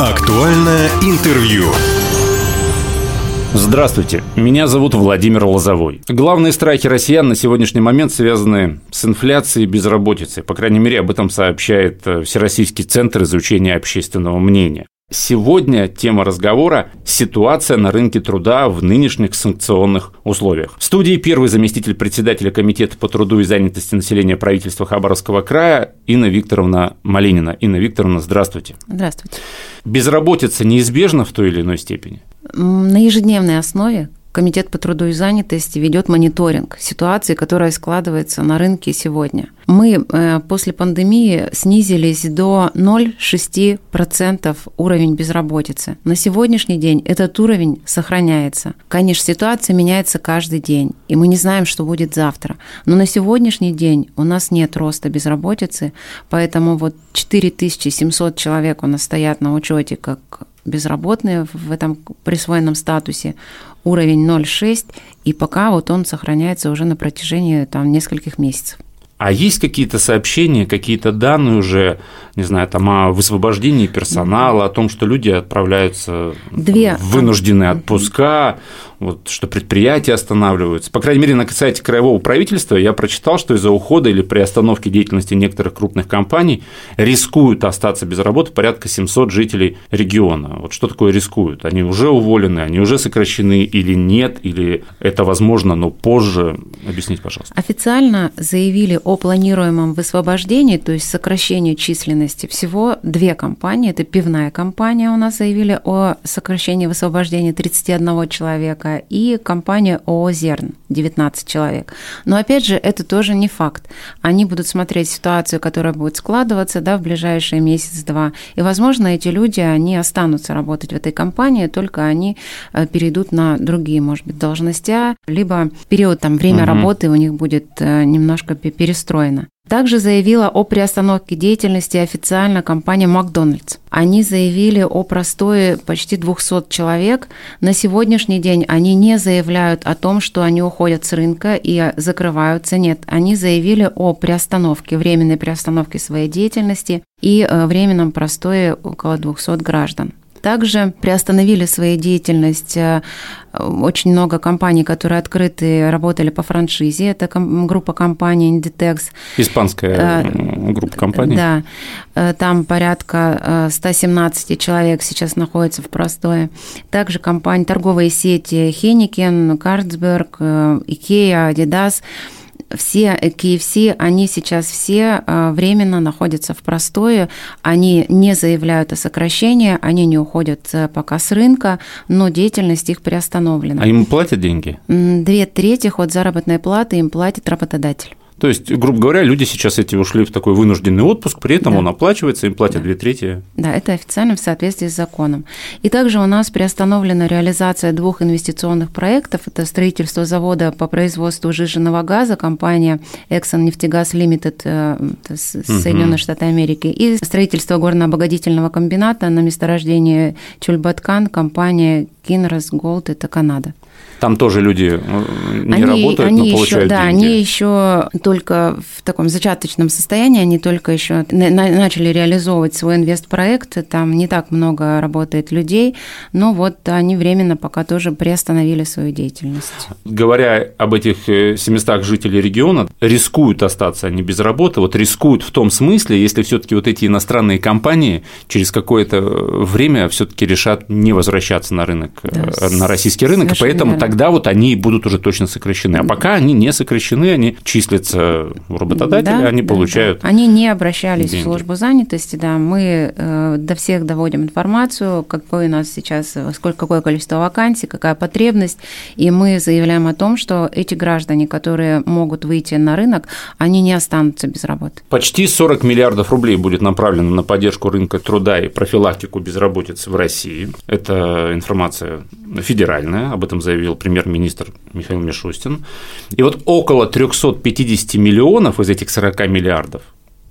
Актуальное интервью. Здравствуйте, меня зовут Владимир Лозовой. Главные страхи россиян на сегодняшний момент связаны с инфляцией и безработицей. По крайней мере, об этом сообщает э, Всероссийский центр изучения общественного мнения. Сегодня тема разговора – ситуация на рынке труда в нынешних санкционных условиях. В студии первый заместитель председателя Комитета по труду и занятости населения правительства Хабаровского края Инна Викторовна Малинина. Инна Викторовна, здравствуйте. Здравствуйте. Безработица неизбежна в той или иной степени? На ежедневной основе Комитет по труду и занятости ведет мониторинг ситуации, которая складывается на рынке сегодня. Мы э, после пандемии снизились до 0,6% уровень безработицы. На сегодняшний день этот уровень сохраняется. Конечно, ситуация меняется каждый день, и мы не знаем, что будет завтра. Но на сегодняшний день у нас нет роста безработицы, поэтому вот 4700 человек у нас стоят на учете как безработные в этом присвоенном статусе, уровень 0,6, и пока вот он сохраняется уже на протяжении там, нескольких месяцев. А есть какие-то сообщения, какие-то данные уже, не знаю, там о высвобождении персонала, о том, что люди отправляются Две. в вынужденные отпуска, вот, что предприятия останавливаются. По крайней мере, на сайте краевого правительства я прочитал, что из-за ухода или приостановки деятельности некоторых крупных компаний рискуют остаться без работы порядка 700 жителей региона. Вот что такое рискуют? Они уже уволены, они уже сокращены или нет, или это возможно, но позже? Объясните, пожалуйста. Официально заявили о планируемом высвобождении, то есть сокращении численности всего две компании. Это пивная компания у нас заявили о сокращении высвобождения 31 человека, человека и компания ООО «Зерн» 19 человек. Но опять же, это тоже не факт. Они будут смотреть ситуацию, которая будет складываться да, в ближайшие месяц-два. И, возможно, эти люди, они останутся работать в этой компании, только они э, перейдут на другие, может быть, должности, либо период там, время угу. работы у них будет э, немножко перестроено. Также заявила о приостановке деятельности официально компания Макдональдс. Они заявили о простое почти 200 человек. На сегодняшний день они не заявляют о том, что они уходят с рынка и закрываются. Нет, они заявили о приостановке, временной приостановке своей деятельности и э, временном простое около 200 граждан. Также приостановили свою деятельность э, очень много компаний, которые открыты, работали по франшизе. Это группа компаний Inditex. Испанская э, группа компаний. Да. Э, там порядка 117 человек сейчас находится в простое. Также компании, торговые сети Heineken, Carlsberg, Ikea, Adidas – все KFC, они сейчас все а, временно находятся в простое, они не заявляют о сокращении, они не уходят э, пока с рынка, но деятельность их приостановлена. А им платят деньги? Две трети от заработной платы им платит работодатель. То есть, грубо говоря, люди сейчас эти ушли в такой вынужденный отпуск, при этом да. он оплачивается, им платят да. две трети. Да, это официально в соответствии с законом. И также у нас приостановлена реализация двух инвестиционных проектов. Это строительство завода по производству жиженного газа, компания Exxon Нефтегаз Limited э, Соединенных Штатов Америки, и строительство горно-обогатительного комбината на месторождении Чульбаткан, компания Kinross Gold, это Канада. Там тоже люди э, не они, работают, они но еще, получают да, деньги. они еще только в таком зачаточном состоянии, они только еще начали реализовывать свой инвестпроект, там не так много работает людей, но вот они временно пока тоже приостановили свою деятельность. Говоря об этих 700 э, жителей региона, рискуют остаться они без работы, вот рискуют в том смысле, если все таки вот эти иностранные компании через какое-то время все таки решат не возвращаться на рынок, да, э, на российский рынок, и поэтому верно. Тогда вот они будут уже точно сокращены. А пока они не сокращены, они числятся у работодателя, да, они да, получают. Да. Они не обращались деньги. в службу занятости, да. Мы э, до всех доводим информацию, какой у нас сейчас, сколько, какое количество вакансий, какая потребность, и мы заявляем о том, что эти граждане, которые могут выйти на рынок, они не останутся без работы. Почти 40 миллиардов рублей будет направлено на поддержку рынка труда и профилактику безработицы в России. Это информация федеральная, об этом заявил премьер-министр Михаил Мишустин. И вот около 350 миллионов из этих 40 миллиардов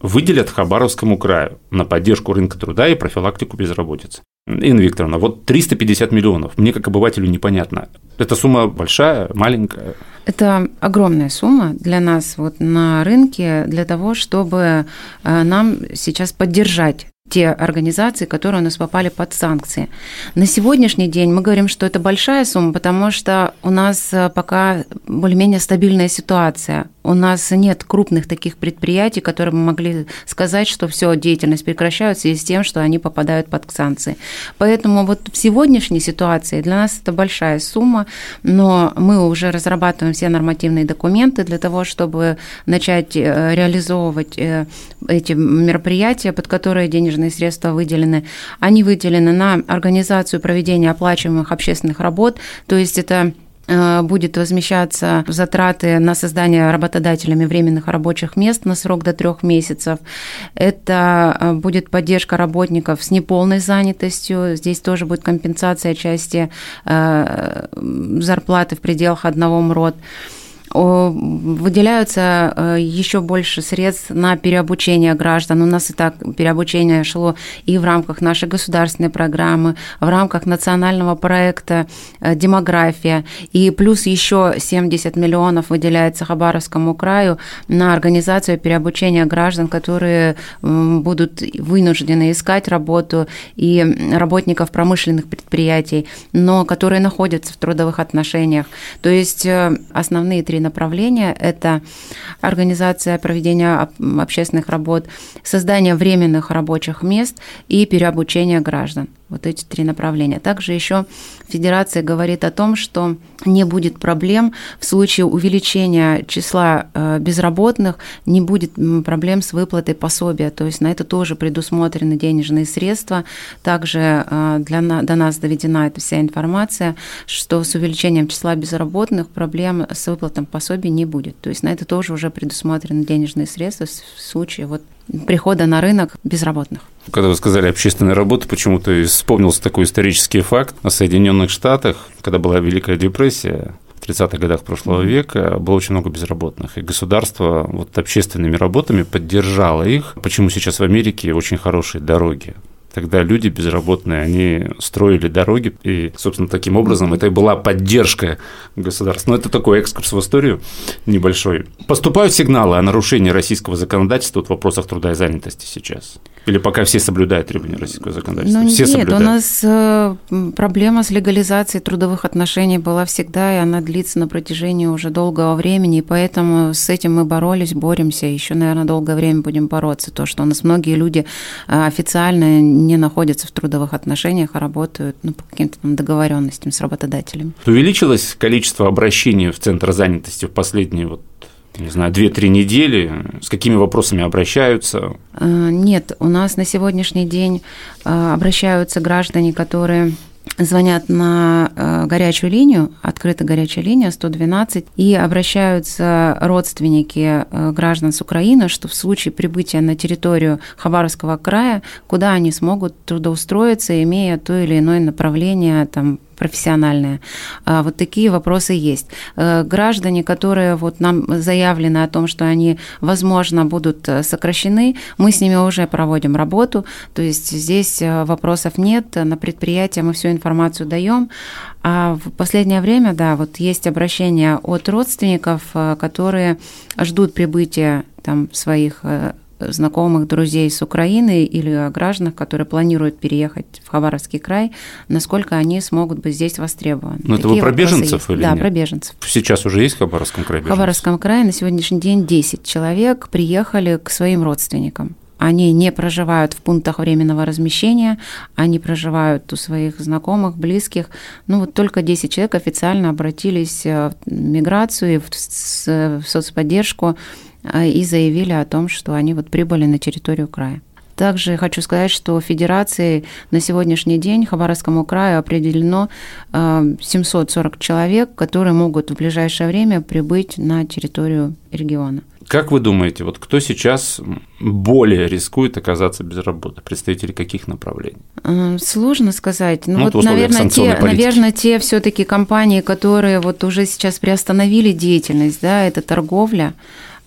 выделят Хабаровскому краю на поддержку рынка труда и профилактику безработицы. Инна Викторовна, вот 350 миллионов, мне как обывателю непонятно. Эта сумма большая, маленькая? Это огромная сумма для нас вот на рынке, для того, чтобы э, нам сейчас поддержать те организации, которые у нас попали под санкции. На сегодняшний день мы говорим, что это большая сумма, потому что у нас э, пока более-менее стабильная ситуация. У нас нет крупных таких предприятий, которые бы могли сказать, что все, деятельность прекращается связи с тем, что они попадают под санкции. Поэтому вот в сегодняшней ситуации для нас это большая сумма, но мы уже разрабатываем все нормативные документы для того, чтобы начать э, реализовывать э, эти мероприятия, под которые денежные денежные средства выделены, они выделены на организацию проведения оплачиваемых общественных работ, то есть это э, будет возмещаться затраты на создание работодателями временных рабочих мест на срок до трех месяцев. Это э, будет поддержка работников с неполной занятостью. Здесь тоже будет компенсация части э, зарплаты в пределах одного МРОД выделяются э, еще больше средств на переобучение граждан. У нас и так переобучение шло и в рамках нашей государственной программы, в рамках национального проекта э, «Демография». И плюс еще 70 миллионов выделяется Хабаровскому краю на организацию переобучения граждан, которые будут вынуждены искать работу, и работников промышленных предприятий, но которые находятся в трудовых отношениях. То есть э, основные три направления. Это организация проведения общественных работ, создание временных рабочих мест и переобучение граждан. Вот эти три направления. Также еще Федерация говорит о том, что не будет проблем в случае увеличения числа э, безработных, не будет проблем с выплатой пособия. То есть на это тоже предусмотрены денежные средства. Также э, для, до нас доведена эта вся информация, что с увеличением числа безработных проблем с выплатой пособий не будет. То есть на это тоже уже предусмотрены денежные средства в случае вот прихода на рынок безработных. Когда вы сказали общественная работа, почему-то вспомнился такой исторический факт. На Соединенных Штатах, когда была Великая депрессия, в 30-х годах прошлого века было очень много безработных, и государство вот общественными работами поддержало их. Почему сейчас в Америке очень хорошие дороги? Тогда люди безработные, они строили дороги, и, собственно, таким образом это и была поддержка государства. Но это такой экскурс в историю небольшой. Поступают сигналы о нарушении российского законодательства в вопросах труда и занятости сейчас? Или пока все соблюдают требования российского законодательства? Ну, все нет, соблюдают? у нас э, проблема с легализацией трудовых отношений была всегда, и она длится на протяжении уже долгого времени, и поэтому с этим мы боролись, боремся, еще, наверное, долгое время будем бороться. То, что у нас многие люди э, официально не находятся в трудовых отношениях, а работают ну, по каким-то там договоренностям с работодателями. Увеличилось количество обращений в Центр занятости в последние вот не знаю, 2-3 недели? С какими вопросами обращаются? Э, нет, у нас на сегодняшний день э, обращаются граждане, которые звонят на э, горячую линию, открытая горячая линия 112, и обращаются родственники граждан с Украины, что в случае прибытия на территорию Хабаровского края, куда они смогут трудоустроиться, имея то или иное направление там, профессиональные. А, вот такие вопросы есть. Э, граждане, которые вот нам заявлены о том, что они, возможно, будут э, сокращены, мы с ними уже проводим работу, то есть здесь э, вопросов нет, на предприятие мы всю информацию даем, а в последнее время, да, вот есть обращения от родственников, которые ждут прибытия там своих знакомых, друзей с Украины или о гражданах, которые планируют переехать в Хабаровский край, насколько они смогут быть здесь востребованы. Ну, это вы про беженцев или Да, нет? про беженцев. Сейчас уже есть в Хабаровском крае беженцев? В Хабаровском крае на сегодняшний день 10 человек приехали к своим родственникам. Они не проживают в пунктах временного размещения, они проживают у своих знакомых, близких. Ну вот только 10 человек официально обратились в миграцию, в соцподдержку и заявили о том, что они вот прибыли на территорию края. Также хочу сказать, что Федерации на сегодняшний день Хабаровскому краю определено 740 а, человек, которые могут в ближайшее время прибыть на территорию региона. Как вы думаете, вот кто сейчас более рискует оказаться без работы? Представители каких направлений? А, сложно сказать. Ну, ну вот, наверное, те, наверное, те все-таки компании, которые вот уже сейчас приостановили деятельность, да, это торговля,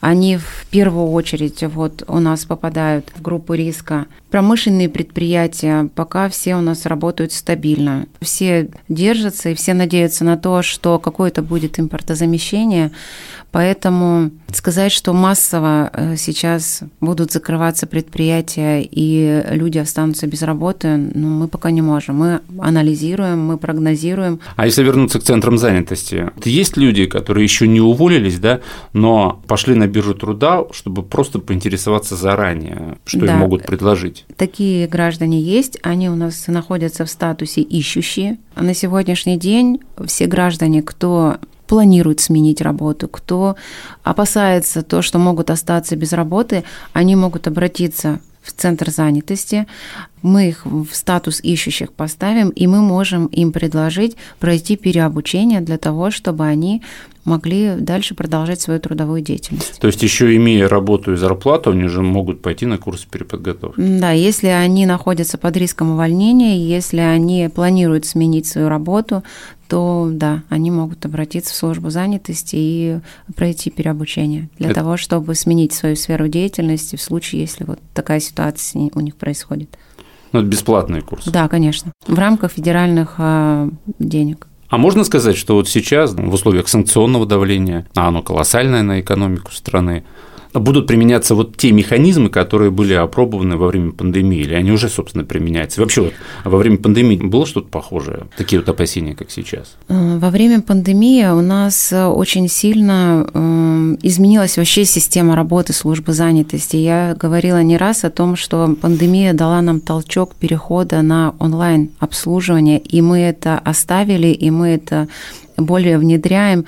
они в первую очередь вот у нас попадают в группу риска. Промышленные предприятия пока все у нас работают стабильно. Все держатся и все надеются на то, что какое-то будет импортозамещение. Поэтому сказать, что массово э, сейчас будут закрываться предприятия и люди останутся без работы, ну, мы пока не можем. Мы анализируем, мы прогнозируем. А если вернуться к центрам занятости, есть люди, которые еще не уволились, да, но пошли на биржу труда, чтобы просто поинтересоваться заранее, что да, им могут предложить? Такие граждане есть, они у нас находятся в статусе ищущие. На сегодняшний день все граждане, кто планирует сменить работу, кто опасается то, что могут остаться без работы, они могут обратиться в центр занятости, мы их в статус ищущих поставим, и мы можем им предложить пройти переобучение для того, чтобы они могли дальше продолжать свою трудовую деятельность. То есть еще имея работу и зарплату, они же могут пойти на курс переподготовки. Да, если они находятся под риском увольнения, если они планируют сменить свою работу, то да, они могут обратиться в службу занятости и пройти переобучение для Это... того, чтобы сменить свою сферу деятельности в случае, если вот такая ситуация у них происходит. Ну, это бесплатный курс. Да, конечно. В рамках федеральных э, денег. А можно сказать, что вот сейчас в условиях санкционного давления, а оно колоссальное на экономику страны, будут применяться вот те механизмы, которые были опробованы во время пандемии, или они уже, собственно, применяются? вообще вот во время пандемии было что-то похожее, такие вот опасения, как сейчас? Э, во время пандемии у нас э, очень сильно э, изменилась вообще система работы службы занятости. Я говорила не раз о том, что пандемия дала нам толчок перехода на онлайн-обслуживание, и мы это оставили, и мы это более внедряем.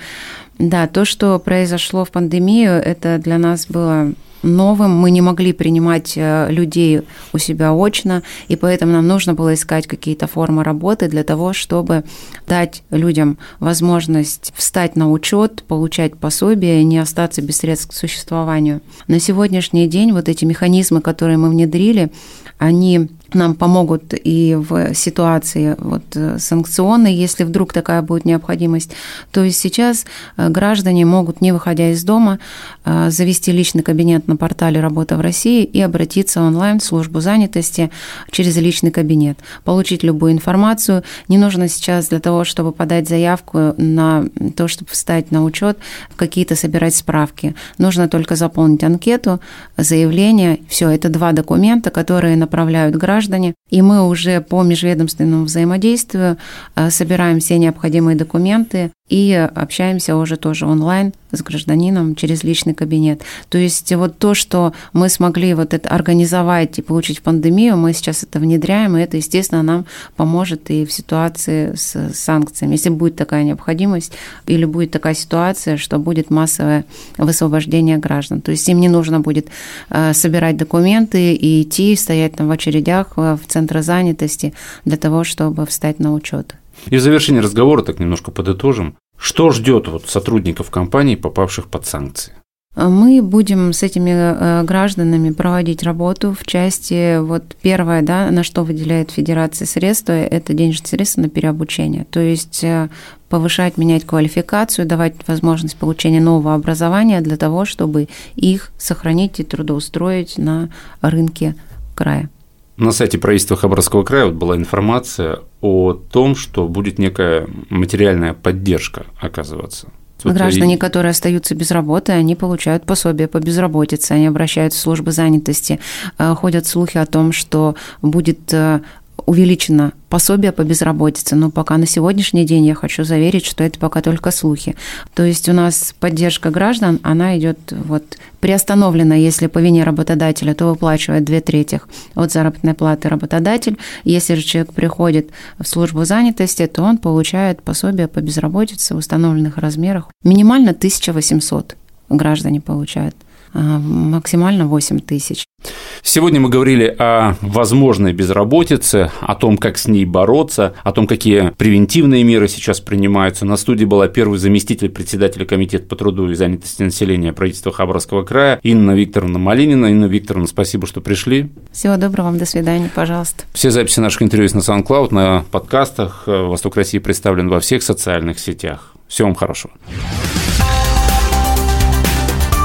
Да, то, что произошло в пандемию, это для нас было новым, мы не могли принимать э, людей у себя очно, и поэтому нам нужно было искать какие-то формы работы для того, чтобы дать людям возможность встать на учет, получать пособие и не остаться без средств к существованию. На сегодняшний день вот эти механизмы, которые мы внедрили, они нам помогут и в ситуации вот э, санкционной, если вдруг такая будет необходимость. То есть сейчас э, граждане могут, не выходя из дома, э, завести личный кабинет на портале «Работа в России» и обратиться онлайн в службу занятости через личный кабинет, получить любую информацию. Не нужно сейчас для того, чтобы подать заявку на то, чтобы встать на учет, какие-то собирать справки. Нужно только заполнить анкету, заявление. Все, это два документа, которые направляют граждан граждане, и мы уже по межведомственному взаимодействию э, собираем все необходимые документы и общаемся уже тоже онлайн с гражданином через личный кабинет. То есть вот то, что мы смогли вот это организовать и получить пандемию, мы сейчас это внедряем, и это, естественно, нам поможет и в ситуации с санкциями. Если будет такая необходимость или будет такая ситуация, что будет массовое высвобождение граждан. То есть им не нужно будет э, собирать документы и идти, стоять там в очередях э, в центры занятости для того, чтобы встать на учет. И в завершении разговора так немножко подытожим. Что ждет вот сотрудников компаний, попавших под санкции? Мы будем с этими э, гражданами проводить работу в части, вот первое, да, на что выделяет Федерация средства, это денежные средства на переобучение. То есть э, повышать, менять квалификацию, давать возможность получения нового образования для того, чтобы их сохранить и трудоустроить на рынке края. На сайте правительства Хабаровского края вот была информация о том, что будет некая материальная поддержка оказываться. Вот Граждане, и... которые остаются без работы, они получают пособие по безработице, они обращаются в службы занятости. Э, ходят слухи о том, что будет э, увеличено пособие по безработице, но пока на сегодняшний день я хочу заверить, что это пока только слухи. То есть у нас поддержка граждан, она идет вот приостановлена, если по вине работодателя, то выплачивает две трети от заработной платы работодатель. Если же человек приходит в службу занятости, то он получает пособие по безработице в установленных размерах. Минимально 1800 граждане получают. А, максимально 8 тысяч. Сегодня мы говорили о возможной безработице, о том, как с ней бороться, о том, какие превентивные меры сейчас принимаются. На студии была первый заместитель председателя Комитета по труду и занятости населения правительства Хабаровского края Инна Викторовна Малинина. Инна Викторовна, спасибо, что пришли. Всего доброго вам, до свидания, пожалуйста. Все записи наших интервью есть на SoundCloud, на подкастах. «Восток России» представлен во всех социальных сетях. Всего вам хорошего.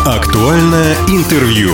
Актуальное интервью.